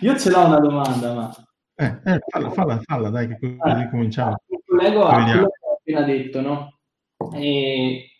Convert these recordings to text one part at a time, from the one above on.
Io ce l'ho una domanda, ma... Eh, eh, falla, falla, falla, dai, che così ah, cominciamo. Mi collego a quello che ho appena detto, no? E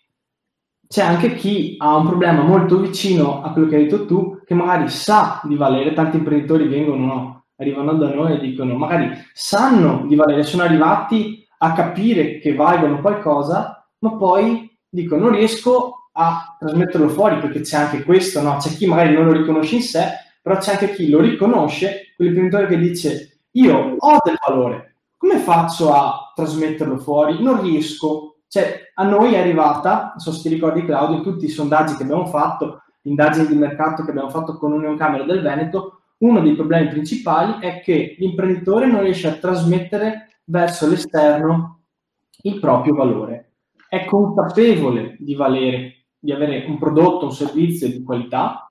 c'è anche chi ha un problema molto vicino a quello che hai detto tu, che magari sa di valere, tanti imprenditori vengono, no? arrivano da noi e dicono, magari sanno di valere, sono arrivati a capire che valgono qualcosa, ma poi dicono non riesco a trasmetterlo fuori perché c'è anche questo, no? C'è chi magari non lo riconosce in sé, però c'è anche chi lo riconosce, quell'imprenditore che dice io ho del valore, come faccio a trasmetterlo fuori? Non riesco. Cioè, a noi è arrivata, non so se ti ricordi Claudio, tutti i sondaggi che abbiamo fatto, indagini di mercato che abbiamo fatto con Union Camera del Veneto, uno dei problemi principali è che l'imprenditore non riesce a trasmettere verso l'esterno il proprio valore. È consapevole di valere, di avere un prodotto, un servizio di qualità,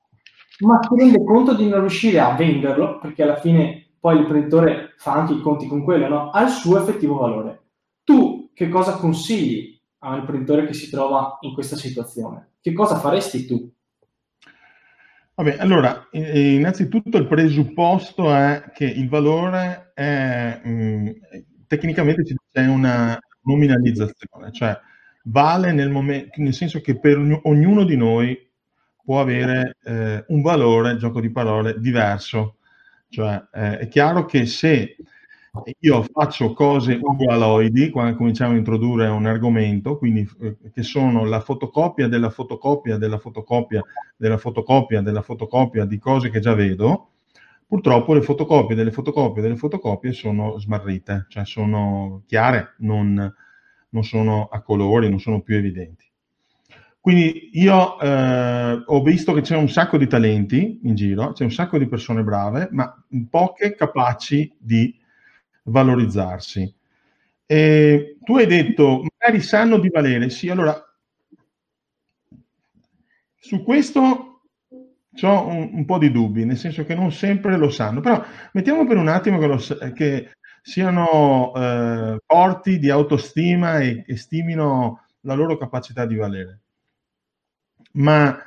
ma si rende conto di non riuscire a venderlo, perché alla fine poi l'imprenditore fa anche i conti con quello, no? ha il suo effettivo valore. Tu che cosa consigli a un imprenditore che si trova in questa situazione? Che cosa faresti tu? Vabbè, allora, innanzitutto il presupposto è che il valore è, mh, mm, tecnicamente c'è una nominalizzazione, cioè vale nel, momento, nel senso che per ognuno di noi può avere eh, un valore, gioco di parole, diverso. Cioè, eh, è chiaro che se io faccio cose ugualoidi quando cominciamo a introdurre un argomento, quindi eh, che sono la fotocopia della fotocopia della fotocopia della fotocopia della fotocopia di cose che già vedo, purtroppo le fotocopie delle fotocopie delle fotocopie sono smarrite, cioè sono chiare, non, non sono a colori, non sono più evidenti. Quindi io eh, ho visto che c'è un sacco di talenti in giro, c'è un sacco di persone brave, ma poche capaci di valorizzarsi. E tu hai detto, magari sanno di valere, sì, allora su questo ho un, un, po' di dubbi, nel senso che non sempre lo sanno, però mettiamo per un attimo che, lo, che siano eh, forti di autostima e, e stimino la loro capacità di valere ma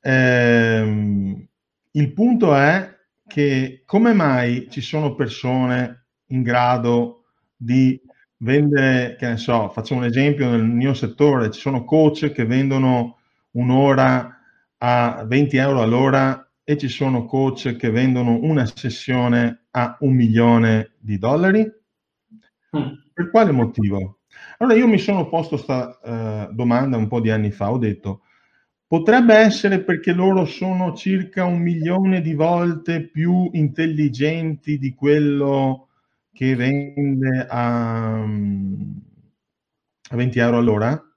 ehm, il punto è che come mai ci sono persone in grado di vendere, che ne so, faccio un esempio nel mio settore, ci sono coach che vendono un'ora a 20 euro all'ora e ci sono coach che vendono una sessione a un milione di dollari? Mm. Per quale motivo? Allora io mi sono posto questa uh, domanda un po' di anni fa, ho detto, Potrebbe essere perché loro sono circa un milione di volte più intelligenti di quello che vende a, a 20 euro all'ora?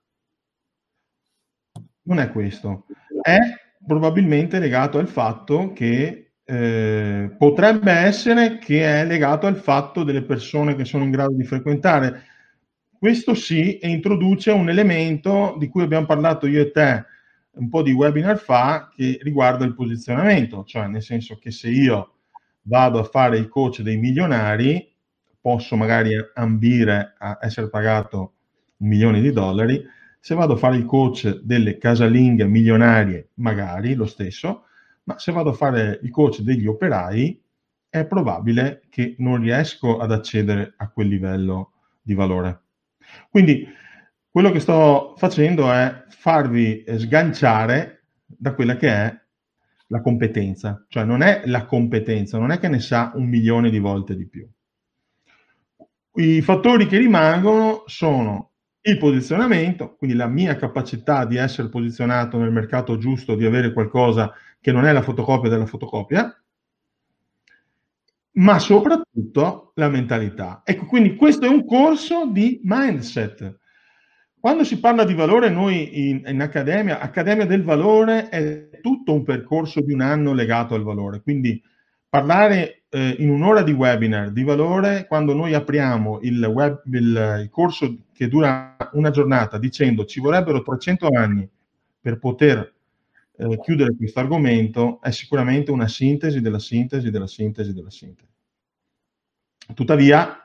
Non è questo. È probabilmente legato al fatto che eh, potrebbe essere che è legato al fatto delle persone che sono in grado di frequentare. Questo sì, e introduce un elemento di cui abbiamo parlato io e te un po' di webinar fa che riguarda il posizionamento, cioè nel senso che se io vado a fare il coach dei milionari, posso magari ambire a essere pagato un milione di dollari, se vado a fare il coach delle casalinghe milionarie, magari lo stesso, ma se vado a fare il coach degli operai, è probabile che non riesco ad accedere a quel livello di valore. Quindi quello che sto facendo è farvi sganciare da quella che è la competenza, cioè non è la competenza, non è che ne sa un milione di volte di più. I fattori che rimangono sono il posizionamento, quindi la mia capacità di essere posizionato nel mercato giusto, di avere qualcosa che non è la fotocopia della fotocopia, ma soprattutto la mentalità. Ecco, quindi questo è un corso di mindset. Quando si parla di valore, noi in, in, Accademia, Accademia del Valore è tutto un percorso di un anno legato al valore. Quindi parlare eh, in un'ora di webinar di valore, quando noi apriamo il, web, il, il corso che dura una giornata dicendo ci vorrebbero 300 anni per poter eh, chiudere questo argomento, è sicuramente una sintesi della sintesi della sintesi della sintesi. Tuttavia,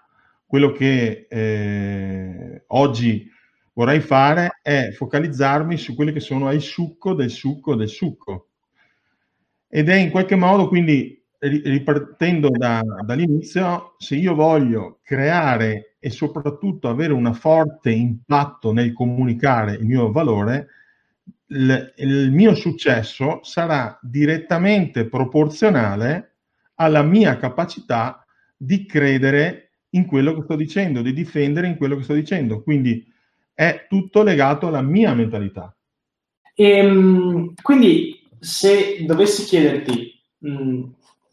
quello che eh, oggi vorrei fare è focalizzarmi su quelli che sono il succo del succo del succo. Ed è in qualche modo quindi ripartendo da, dall'inizio, se io voglio creare e soprattutto avere un forte impatto nel comunicare il mio valore, il, il mio successo sarà direttamente proporzionale alla mia capacità di credere in quello che sto dicendo, di difendere in quello che sto dicendo. Quindi è tutto legato alla mia mentalità. E, ehm, quindi se dovessi chiederti, mh,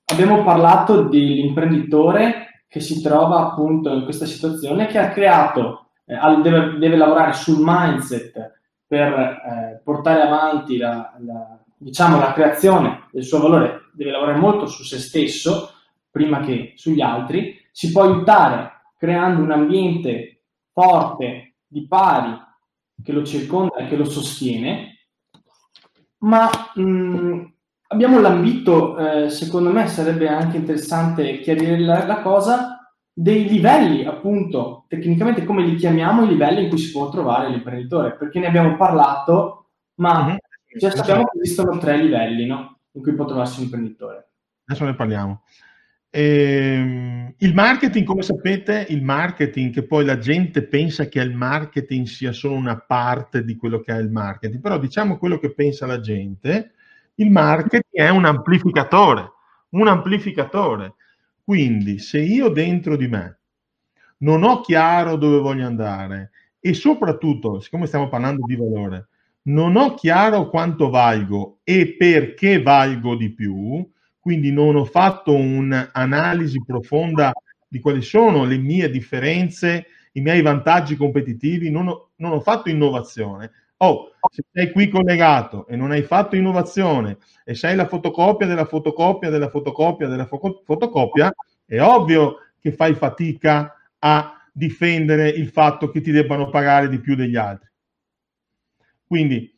abbiamo parlato dell'imprenditore che si trova appunto in questa situazione, che ha creato, eh, deve, deve, lavorare sul mindset per eh, portare avanti la, la, diciamo, la creazione del suo valore, deve lavorare molto su se stesso prima che sugli altri, si può aiutare creando un ambiente forte, di pari, che lo circonda e che lo sostiene, ma mh, abbiamo l'ambito, eh, secondo me sarebbe anche interessante chiarire la, la, cosa, dei livelli, appunto, tecnicamente come li chiamiamo i livelli in cui si può trovare l'imprenditore, perché ne abbiamo parlato, ma mm-hmm. già sappiamo che esistono tre livelli no? in cui può trovarsi un imprenditore. Adesso ne parliamo. Eh, il marketing, come sapete, il marketing, che poi la gente pensa che il marketing sia solo una parte di quello che è il marketing, però diciamo quello che pensa la gente, il marketing è un amplificatore, un amplificatore. Quindi se io dentro di me non ho chiaro dove voglio andare e soprattutto, siccome stiamo parlando di valore, non ho chiaro quanto valgo e perché valgo di più, quindi non ho fatto un'analisi profonda di quali sono le mie differenze, i miei vantaggi competitivi, non ho, non ho fatto innovazione. Oh, se sei qui collegato e non hai fatto innovazione e sei la fotocopia della fotocopia della fotocopia della fo- fotocopia, è ovvio che fai fatica a difendere il fatto che ti debbano pagare di più degli altri. Quindi,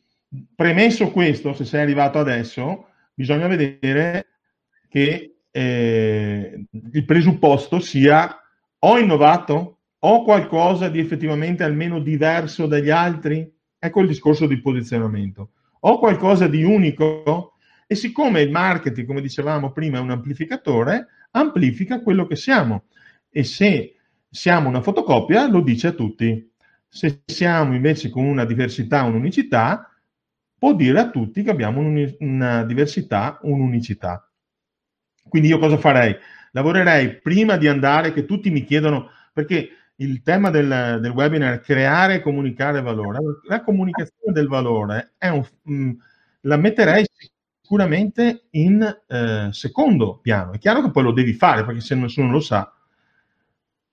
premesso questo, se sei arrivato adesso, bisogna vedere che eh, il presupposto sia ho innovato, ho qualcosa di effettivamente almeno diverso dagli altri? Ecco il discorso di posizionamento. Ho qualcosa di unico? E siccome il marketing, come dicevamo prima, è un amplificatore, amplifica quello che siamo. E se siamo una fotocopia, lo dice a tutti. Se siamo invece con una diversità, un'unicità, può dire a tutti che abbiamo una diversità, un'unicità. Quindi io cosa farei? Lavorerei prima di andare, che tutti mi chiedono, perché il tema del, del webinar è creare e comunicare valore. La comunicazione del valore è un, mm, la metterei sicuramente in eh, secondo piano. È chiaro che poi lo devi fare perché se nessuno lo sa,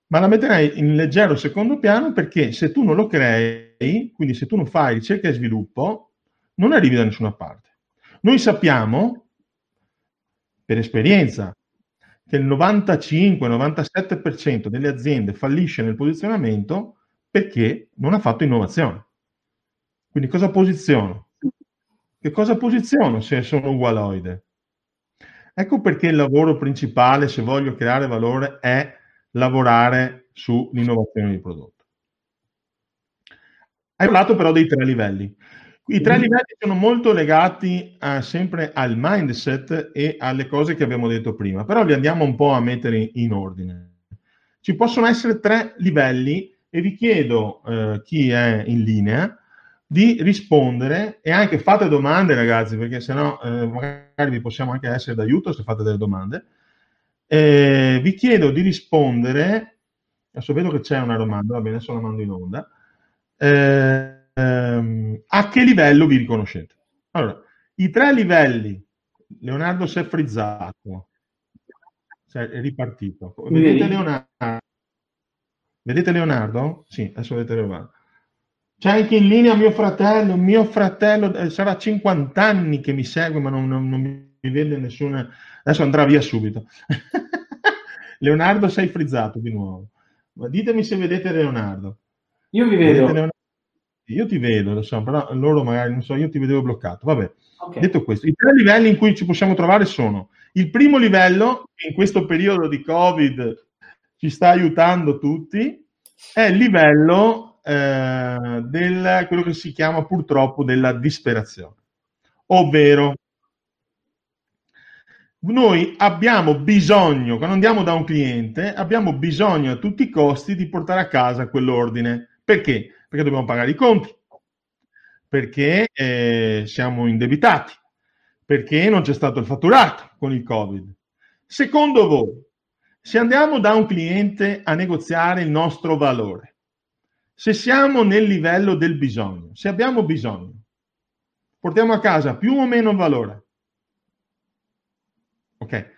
ma la metterei in leggero secondo piano perché se tu non lo crei, quindi se tu non fai ricerca e sviluppo, non arrivi da nessuna parte. Noi sappiamo per esperienza che il 95-97% delle aziende fallisce nel posizionamento perché non ha fatto innovazione. Quindi cosa posiziono? Che cosa posiziono se sono ugualoide? Ecco perché il lavoro principale, se voglio creare valore, è lavorare sull'innovazione di prodotto. Hai parlato però dei tre livelli. I tre livelli sono molto legati a, sempre al mindset e alle cose che abbiamo detto prima, però li andiamo un po' a mettere in ordine. Ci possono essere tre livelli e vi chiedo, eh, chi è in linea, di rispondere e anche fate domande ragazzi, perché sennò eh, magari vi possiamo anche essere d'aiuto se fate delle domande. Eh, vi chiedo di rispondere, adesso vedo che c'è una domanda, va bene, adesso la mando in onda. Eh, ehm, a che livello vi riconoscete? Allora, i tre livelli, Leonardo si è frizzato, cioè è ripartito. Vedete Leonardo? Vedete Leonardo? Sì, adesso vedete Leonardo. C'è anche in linea mio fratello, mio fratello eh, sarà 50 anni che mi segue, ma non, non, non mi vede nessuna... Adesso andrà via subito. Leonardo sei frizzato di nuovo. Ma ditemi se vedete Leonardo. Io vi vedo. Io ti vedo, lo so, però loro magari, non so, io ti vedevo bloccato. Vabbè, okay. detto questo, i tre livelli in cui ci possiamo trovare sono il primo livello, che in questo periodo di Covid ci sta aiutando tutti, è il livello eh, del quello che si chiama purtroppo della disperazione, ovvero noi abbiamo bisogno, quando andiamo da un cliente, abbiamo bisogno a tutti i costi di portare a casa quell'ordine. Perché? Perché dobbiamo pagare i conti, perché eh, siamo indebitati, perché non c'è stato il fatturato con il Covid. Secondo voi, se andiamo da un cliente a negoziare il nostro valore, se siamo nel livello del bisogno, se abbiamo bisogno, portiamo a casa più o meno valore, Ok.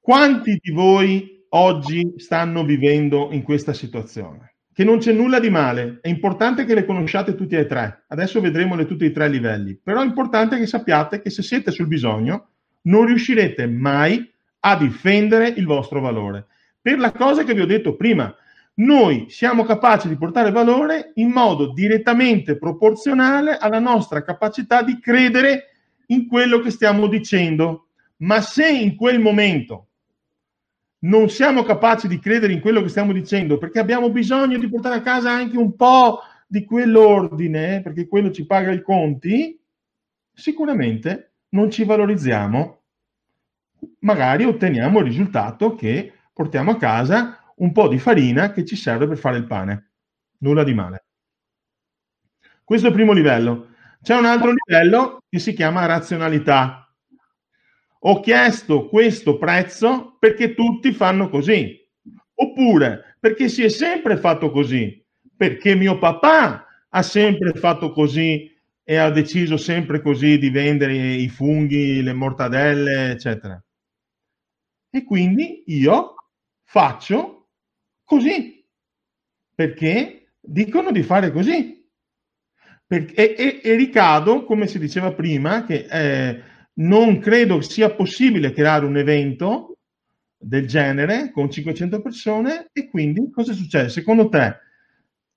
Quanti di voi oggi stanno vivendo in questa situazione? Che non c'è nulla di male, è importante che le conosciate tutti e tre. Adesso vedremo le, tutti e tre livelli, però è importante che sappiate che se siete sul bisogno non riuscirete mai a difendere il vostro valore. Per la cosa che vi ho detto prima, noi siamo capaci di portare valore in modo direttamente proporzionale alla nostra capacità di credere in quello che stiamo dicendo. Ma se in quel momento non siamo capaci di credere in quello che stiamo dicendo, perché abbiamo bisogno di portare a casa anche un po' di quell'ordine, perché quello ci paga i conti, sicuramente non ci valorizziamo, magari otteniamo il risultato che portiamo a casa un po' di farina che ci serve per fare il pane. Nulla di male. Questo è il primo livello. C'è un altro livello che si chiama razionalità ho chiesto questo prezzo perché tutti fanno così, oppure perché si è sempre fatto così, perché mio papà ha sempre fatto così e ha deciso sempre così di vendere i funghi, le mortadelle, eccetera. E quindi io faccio così, perché dicono di fare così. Perché, e, e, e ricado, come si diceva prima, che... Eh, non credo sia possibile creare un evento del genere con 500 persone e quindi cosa succede? Secondo te,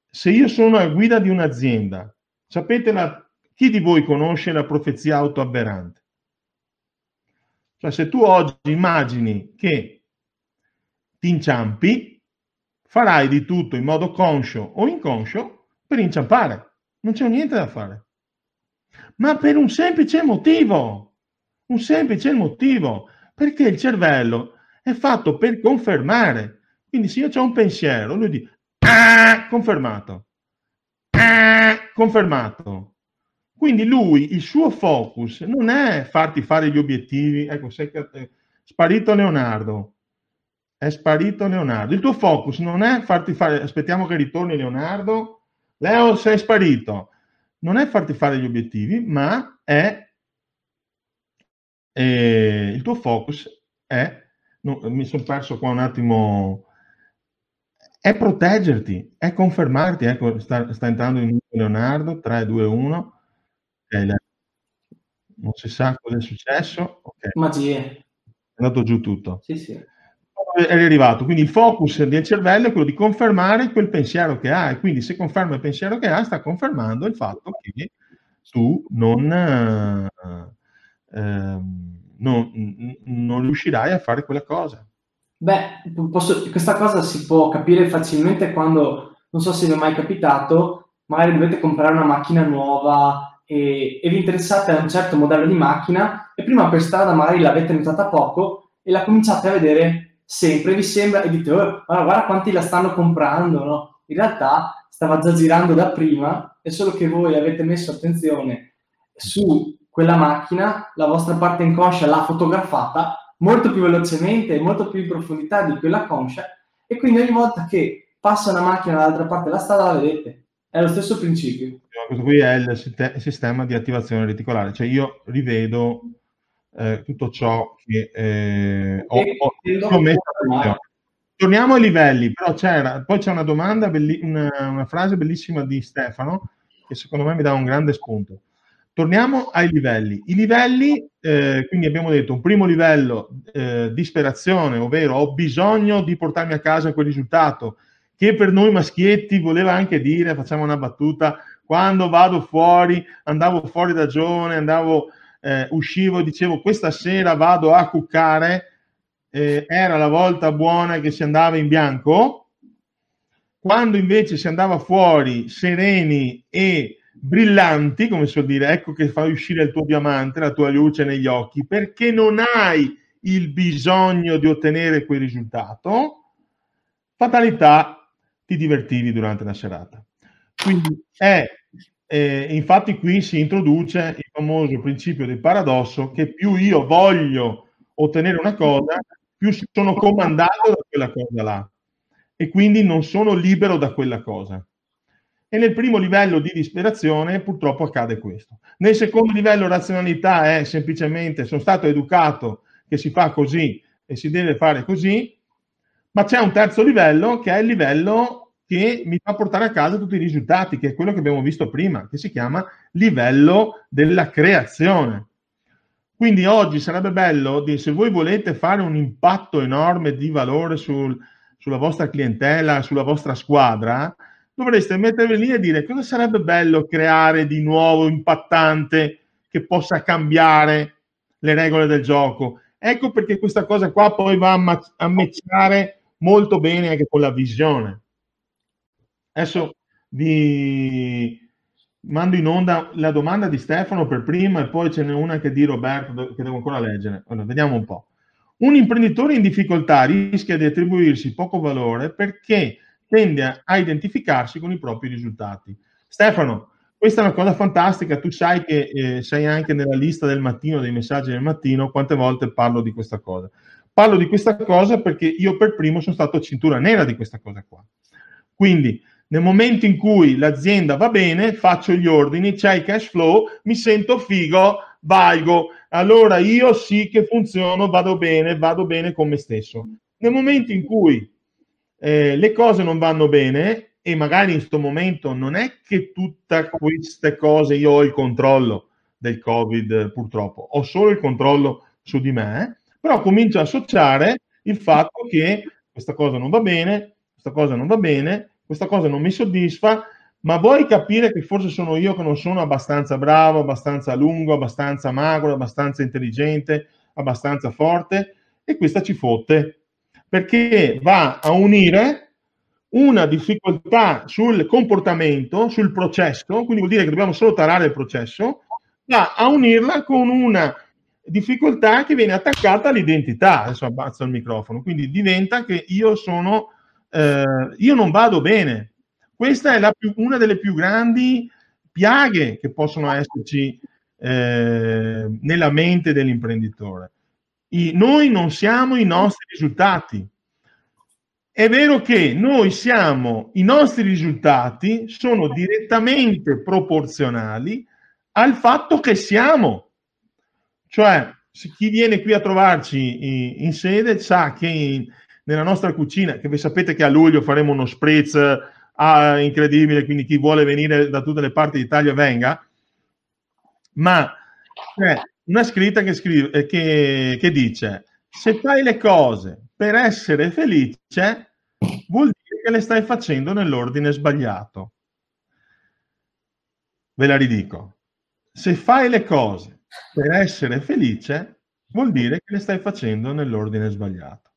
se io sono a guida di un'azienda, sapete la, chi di voi conosce la profezia autoavverante? Cioè se tu oggi immagini che ti inciampi, farai di tutto in modo conscio o inconscio per inciampare. Non c'è niente da fare. Ma per un semplice motivo un semplice motivo, perché il cervello è fatto per confermare. Quindi se io ho un pensiero, lui dice, ah, confermato, ah, confermato. Quindi lui, il suo focus non è farti fare gli obiettivi, ecco, sei sparito Leonardo, è sparito Leonardo. Il tuo focus non è farti fare, aspettiamo che ritorni Leonardo, Leo sei sparito, non è farti fare gli obiettivi, ma è e il tuo focus è, no, mi sono perso qua un attimo, è proteggerti, è confermarti, ecco, sta, sta entrando in Leonardo, 3, 2, 1, okay, non si sa cosa è successo, okay. Magie. È andato giù tutto. Sì, sì. È arrivato, quindi il focus del cervello è quello di confermare quel pensiero che ha e quindi se conferma il pensiero che ha sta confermando il fatto che tu non... Ehm, non, non, riuscirai a fare quella cosa. Beh, posso, questa cosa si può capire facilmente quando, non so se vi è mai capitato, magari dovete comprare una macchina nuova e, e vi interessate a un certo modello di macchina e prima per strada magari l'avete notata poco e la cominciate a vedere sempre, vi sembra e dite, oh, guarda, guarda quanti la stanno comprando, no? In realtà stava già girando da prima, è solo che voi avete messo attenzione su quella macchina, la vostra parte inconscia l'ha fotografata molto più velocemente e molto più in profondità di quella conscia e quindi ogni volta che passa una macchina dall'altra parte della strada la vedete. È lo stesso principio. Questo qui è il, sistema di attivazione reticolare, cioè io rivedo eh, tutto ciò che eh, ho, ho, ho messo Torniamo ai livelli, però c'era, poi c'è una domanda, belli, una, una frase bellissima di Stefano che secondo me mi dà un grande spunto. Torniamo ai livelli. I livelli, eh, quindi abbiamo detto un primo livello, eh, disperazione, ovvero ho bisogno di portarmi a casa quel risultato, che per noi maschietti voleva anche dire, facciamo una battuta, quando vado fuori, andavo fuori da giovane, andavo, eh, uscivo e dicevo questa sera vado a cuccare, eh, era la volta buona che si andava in bianco, quando invece si andava fuori sereni e brillanti, come so dire, ecco che fai uscire il tuo diamante, la tua luce negli occhi, perché non hai il bisogno di ottenere quel risultato, fatalità, ti divertivi durante la serata. Quindi è, eh, infatti qui si introduce il famoso principio del paradosso che più io voglio ottenere una cosa, più sono comandato da quella cosa là e quindi non sono libero da quella cosa. E nel primo livello di disperazione purtroppo accade questo. Nel secondo livello razionalità è semplicemente sono stato educato che si fa così e si deve fare così, ma c'è un terzo livello che è il livello che mi fa portare a casa tutti i risultati, che è quello che abbiamo visto prima, che si chiama livello della creazione. Quindi oggi sarebbe bello, di, se voi volete fare un impatto enorme di valore sul, sulla vostra clientela, sulla vostra squadra, dovreste mettervi lì e dire cosa sarebbe bello creare di nuovo, impattante, che possa cambiare le regole del gioco. Ecco perché questa cosa qua poi va a, ma- a matchare molto bene anche con la visione. Adesso vi mando in onda la domanda di Stefano per prima e poi ce n'è una che di Roberto che devo ancora leggere. Allora, vediamo un po'. Un imprenditore in difficoltà rischia di attribuirsi poco valore perché tende a identificarsi con i propri risultati. Stefano, questa è una cosa fantastica, tu sai che eh, sei anche nella lista del mattino, dei messaggi del mattino, quante volte parlo di questa cosa. Parlo di questa cosa perché io per primo sono stato cintura nera di questa cosa qua. Quindi nel momento in cui l'azienda va bene, faccio gli ordini, c'è il cash flow, mi sento figo, valgo. Allora io sì che funziono, vado bene, vado bene con me stesso. Nel momento in cui eh, le cose non vanno bene e magari in questo momento non è che tutte queste cose io ho il controllo del Covid purtroppo, ho solo il controllo su di me, però comincio a associare il fatto che questa cosa non va bene, questa cosa non va bene, questa cosa non mi soddisfa, ma vuoi capire che forse sono io che non sono abbastanza bravo, abbastanza lungo, abbastanza magro, abbastanza intelligente, abbastanza forte? E questa ci fotte perché va a unire una difficoltà sul comportamento, sul processo, quindi vuol dire che dobbiamo solo tarare il processo, va a unirla con una difficoltà che viene attaccata all'identità. Adesso abbazzo il microfono, quindi diventa che io sono, eh, io non vado bene. Questa è più, una delle più grandi piaghe che possono esserci eh, nella mente dell'imprenditore. I, noi non siamo i nostri risultati. È vero che noi siamo, i nostri risultati sono direttamente proporzionali al fatto che siamo. Cioè, chi viene qui a trovarci in, sede sa che in, nella nostra cucina, che voi sapete che a luglio faremo uno spritz ah, incredibile, quindi chi vuole venire da tutte le parti d'Italia venga, ma cioè, una scritta che, scrive, eh, che, che dice se fai le cose per essere felice vuol dire che le stai facendo nell'ordine sbagliato. Ve la ridico. Se fai le cose per essere felice vuol dire che le stai facendo nell'ordine sbagliato.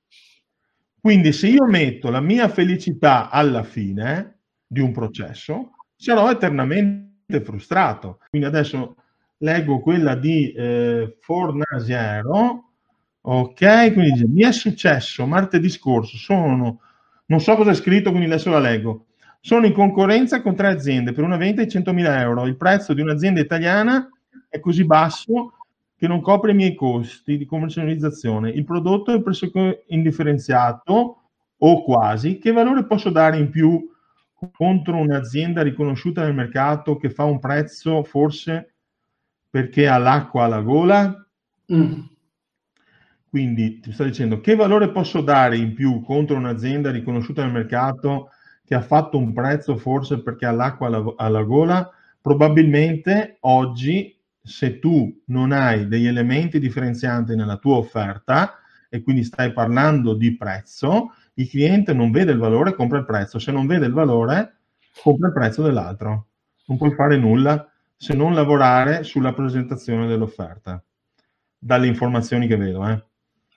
Quindi se io metto la mia felicità alla fine di un processo, sarò eternamente frustrato. Quindi adesso leggo quella di eh, Fornasiero. Ok, quindi dice, mi è successo martedì scorso, sono, non so cosa è scritto, quindi adesso la leggo. Sono in concorrenza con tre aziende per una vendita di 100.000 euro. Il prezzo di un'azienda italiana è così basso che non copre i miei costi di commercializzazione. Il prodotto è pressoché indifferenziato o quasi. Che valore posso dare in più contro un'azienda riconosciuta nel mercato che fa un prezzo forse perché ha l'acqua alla gola. Mm. Quindi ti sto dicendo che valore posso dare in più contro un'azienda riconosciuta nel mercato che ha fatto un prezzo forse perché ha l'acqua alla, alla gola? Probabilmente oggi se tu non hai degli elementi differenzianti nella tua offerta e quindi stai parlando di prezzo, il cliente non vede il valore, compra il prezzo. Se non vede il valore, compra il prezzo dell'altro. Non puoi fare nulla se non lavorare sulla presentazione dell'offerta, dalle informazioni che vedo. Eh.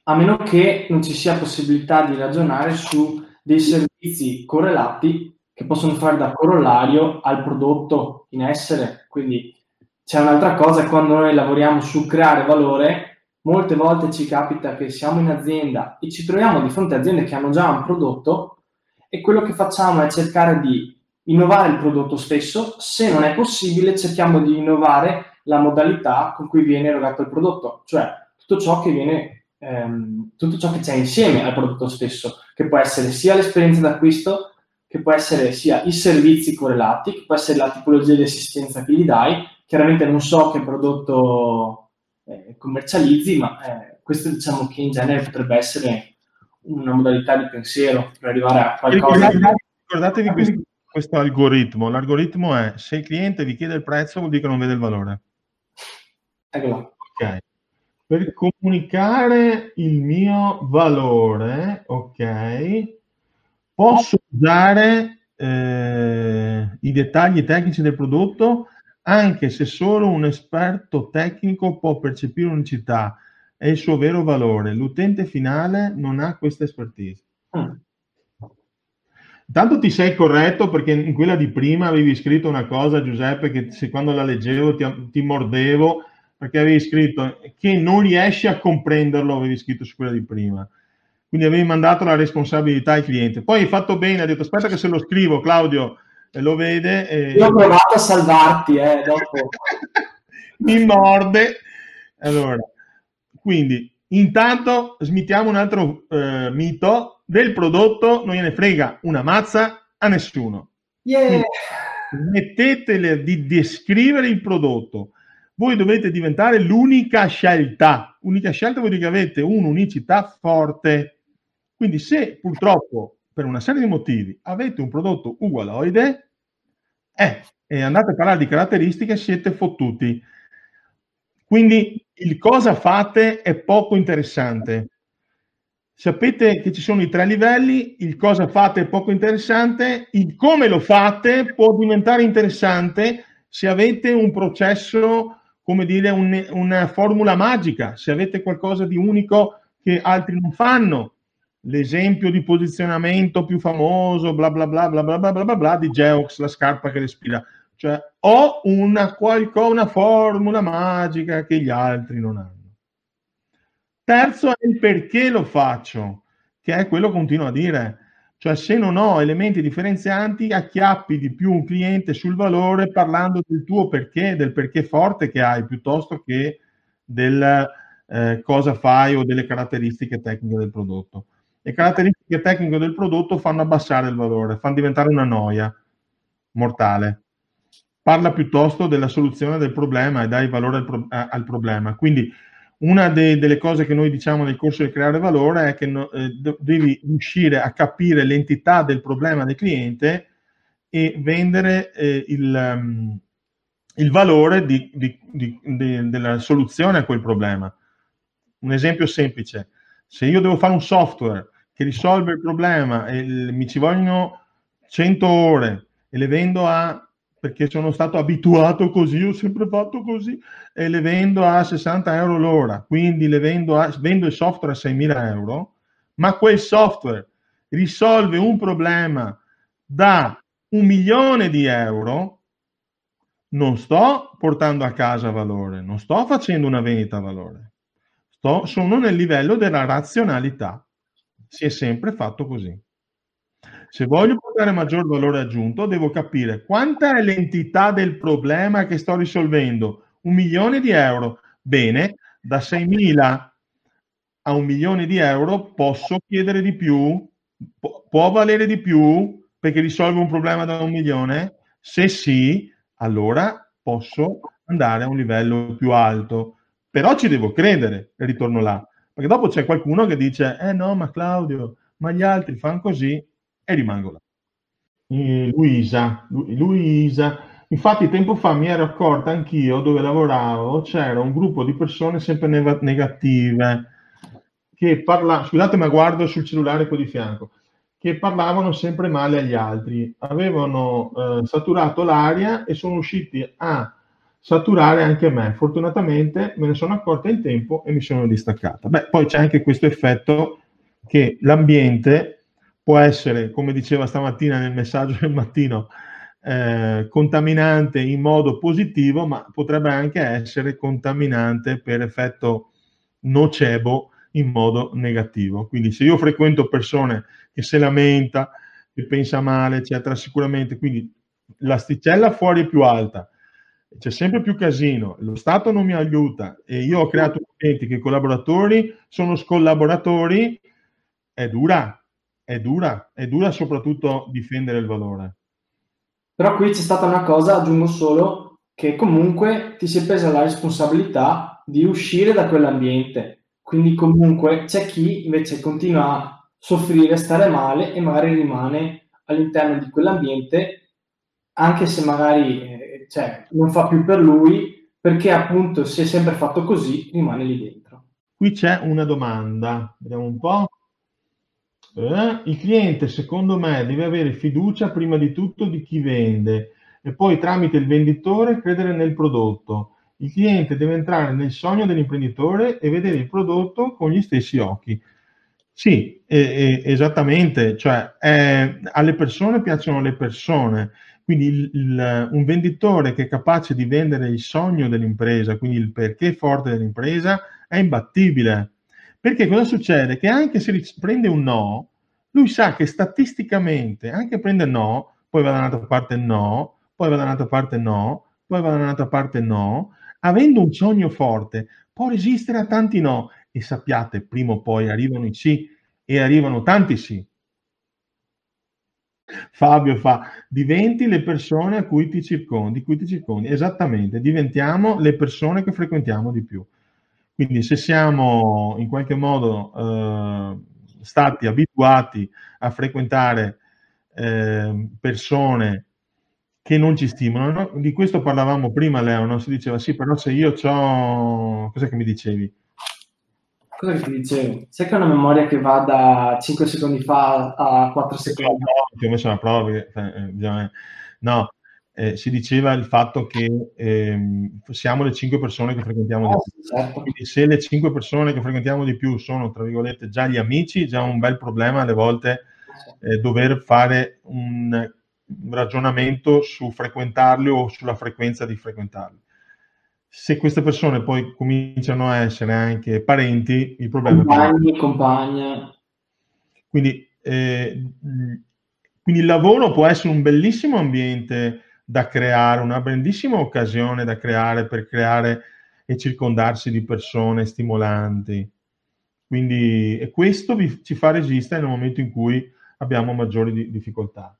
A meno che non ci sia possibilità di ragionare su dei servizi correlati che possono fare da corollario al prodotto in essere. Quindi c'è un'altra cosa, quando noi lavoriamo su creare valore, molte volte ci capita che siamo in azienda e ci troviamo di fronte a aziende che hanno già un prodotto e quello che facciamo è cercare di innovare il prodotto stesso, se non è possibile cerchiamo di innovare la modalità con cui viene erogato il prodotto, cioè tutto ciò che viene, ehm, tutto ciò che c'è insieme al prodotto stesso, che può essere sia l'esperienza d'acquisto, che può essere sia i servizi correlati, che può essere la tipologia di assistenza che gli dai. Chiaramente non so che prodotto eh, commercializzi, ma eh, questo diciamo che in genere potrebbe essere una modalità di pensiero per arrivare a qualcosa. Ricordatevi, ricordatevi questo, questo algoritmo. L'algoritmo è se il cliente vi chiede il prezzo vuol dire che non vede il valore. Eccolo. Ok. Per comunicare il mio valore, ok, Posso usare eh, i dettagli tecnici del prodotto anche se solo un esperto tecnico può percepire unicità e il suo vero valore. L'utente finale non ha questa expertise. Mm. Intanto ti sei corretto perché in quella di prima avevi scritto una cosa, Giuseppe, che se quando la leggevo ti, ti mordevo perché avevi scritto che non riesci a comprenderlo, avevi scritto su quella di prima quindi avevi mandato la responsabilità al cliente. Poi hai fatto bene, ha detto aspetta che se lo scrivo, Claudio e lo vede. E... Io ho provato a salvarti, eh, dopo. Mi morde. Allora, quindi, intanto smittiamo un altro eh, mito del prodotto, non gliene frega una mazza a nessuno. Yeah. Mettetele di descrivere il prodotto. Voi dovete diventare l'unica scelta. Unica scelta vuol dire che avete un'unicità forte quindi se purtroppo per una serie di motivi avete un prodotto ugualoide eh, e andate a parlare di caratteristiche, siete fottuti. Quindi il cosa fate è poco interessante. Sapete che ci sono i tre livelli, il cosa fate è poco interessante, il come lo fate può diventare interessante se avete un processo, come dire, un, una formula magica, se avete qualcosa di unico che altri non fanno, l'esempio di posizionamento più famoso, bla bla bla bla bla bla bla, bla, bla di Geox, la scarpa che respira. Cioè, ho una, qualcosa, una formula magica che gli altri non hanno. Terzo è il perché lo faccio, che è quello che continuo a dire. Cioè, se non ho elementi differenzianti, acchiappi di più un cliente sul valore parlando del tuo perché, del perché forte che hai, piuttosto che del eh, cosa fai o delle caratteristiche tecniche del prodotto. Le caratteristiche tecniche del prodotto fanno abbassare il valore, fanno diventare una noia mortale. Parla piuttosto della soluzione del problema e dai valore al, pro- al problema. Quindi una de- delle cose che noi diciamo nel corso di creare valore è che no, eh, devi riuscire a capire l'entità del problema del cliente e vendere eh, il, um, il, valore di, di, di, della soluzione a quel problema. Un esempio semplice, se io devo fare un software che risolve il problema e mi ci vogliono 100 ore e le vendo a perché sono stato abituato così, ho sempre fatto così, e le vendo a 60 euro l'ora, quindi le vendo, a, vendo il software a 6.000 euro, ma quel software risolve un problema da un milione di euro, non sto portando a casa valore, non sto facendo una vendita a valore, sto, sono nel livello della razionalità si è sempre fatto così. Se voglio portare maggior valore aggiunto, devo capire quanta è l'entità del problema che sto risolvendo. Un milione di euro. Bene, da 6.000 a un milione di euro posso chiedere di più? può valere di più perché risolvo un problema da un milione? Se sì, allora posso andare a un livello più alto. Però ci devo credere, e ritorno là. Perché dopo c'è qualcuno che dice, eh no, ma Claudio, ma gli altri fanno così e rimango là. E Luisa, Luisa, infatti tempo fa mi ero accorta anch'io dove lavoravo, c'era un gruppo di persone sempre negative che parlavano, scusate ma guardo sul cellulare qua di fianco, che parlavano sempre male agli altri, avevano eh, saturato l'aria e sono usciti a saturare anche me. Fortunatamente me ne sono accorta in tempo e mi sono distaccata. Beh, poi c'è anche questo effetto che l'ambiente può essere, come diceva stamattina nel messaggio del mattino, eh, contaminante in modo positivo, ma potrebbe anche essere contaminante per effetto nocebo in modo negativo. Quindi se io frequento persone che si lamenta, che pensa male, eccetera, sicuramente, quindi l'asticella fuori è più alta, c'è sempre più casino, lo Stato non mi aiuta e io ho creato clienti che i collaboratori sono scollaboratori, è dura, è dura, è dura soprattutto difendere il valore. Però qui c'è stata una cosa, aggiungo solo, che comunque ti si è presa la responsabilità di uscire da quell'ambiente. Quindi comunque c'è chi invece continua a soffrire, stare male e magari rimane all'interno di quell'ambiente anche se magari eh, cioè, non fa più per lui, perché appunto si è sempre fatto così, rimane lì dentro. Qui c'è una domanda, vediamo un po'. Eh, il cliente, secondo me, deve avere fiducia prima di tutto di chi vende e poi tramite il venditore credere nel prodotto. Il cliente deve entrare nel sogno dell'imprenditore e vedere il prodotto con gli stessi occhi. Sì, eh, eh, esattamente, cioè alle persone piacciono le persone, quindi il, il, un venditore che è capace di vendere il sogno dell'impresa, quindi il perché forte dell'impresa, è imbattibile. Perché cosa succede? Che anche se prende un no, lui sa che statisticamente, anche prende no, poi va da un'altra parte no, poi va da un'altra parte no, poi va da un'altra parte no, avendo un sogno forte, può resistere a tanti no. E sappiate, prima o poi arrivano i sì e arrivano tanti sì. Fabio fa, diventi le persone a cui ti circondi, di cui ti circondi. Esattamente, diventiamo le persone che frequentiamo di più. Quindi se siamo in qualche modo eh, stati abituati a frequentare eh, persone che non ci stimolano, di questo parlavamo prima Leo, no? si diceva sì, però se io ho... cos'è che mi dicevi? Cosa che ti dicevo? Sai che è una memoria che va da 5 secondi fa a 4 secondi? No, ti ho messo la prova perché, eh, no, eh, si diceva il fatto che eh, siamo le 5 persone che frequentiamo di oh, più. Certo. Quindi se le 5 persone che frequentiamo di più sono, tra virgolette, già gli amici, già un bel problema alle volte eh, dover fare un ragionamento su frequentarli o sulla frequenza di frequentarli se queste persone poi cominciano a essere anche parenti, il problema Compagni, è compagna. Quindi, eh, quindi il lavoro può essere un bellissimo ambiente da creare, una bellissima occasione da creare per creare e circondarsi di persone stimolanti. Quindi e questo vi, ci fa resistere nel momento in cui abbiamo maggiori di, difficoltà.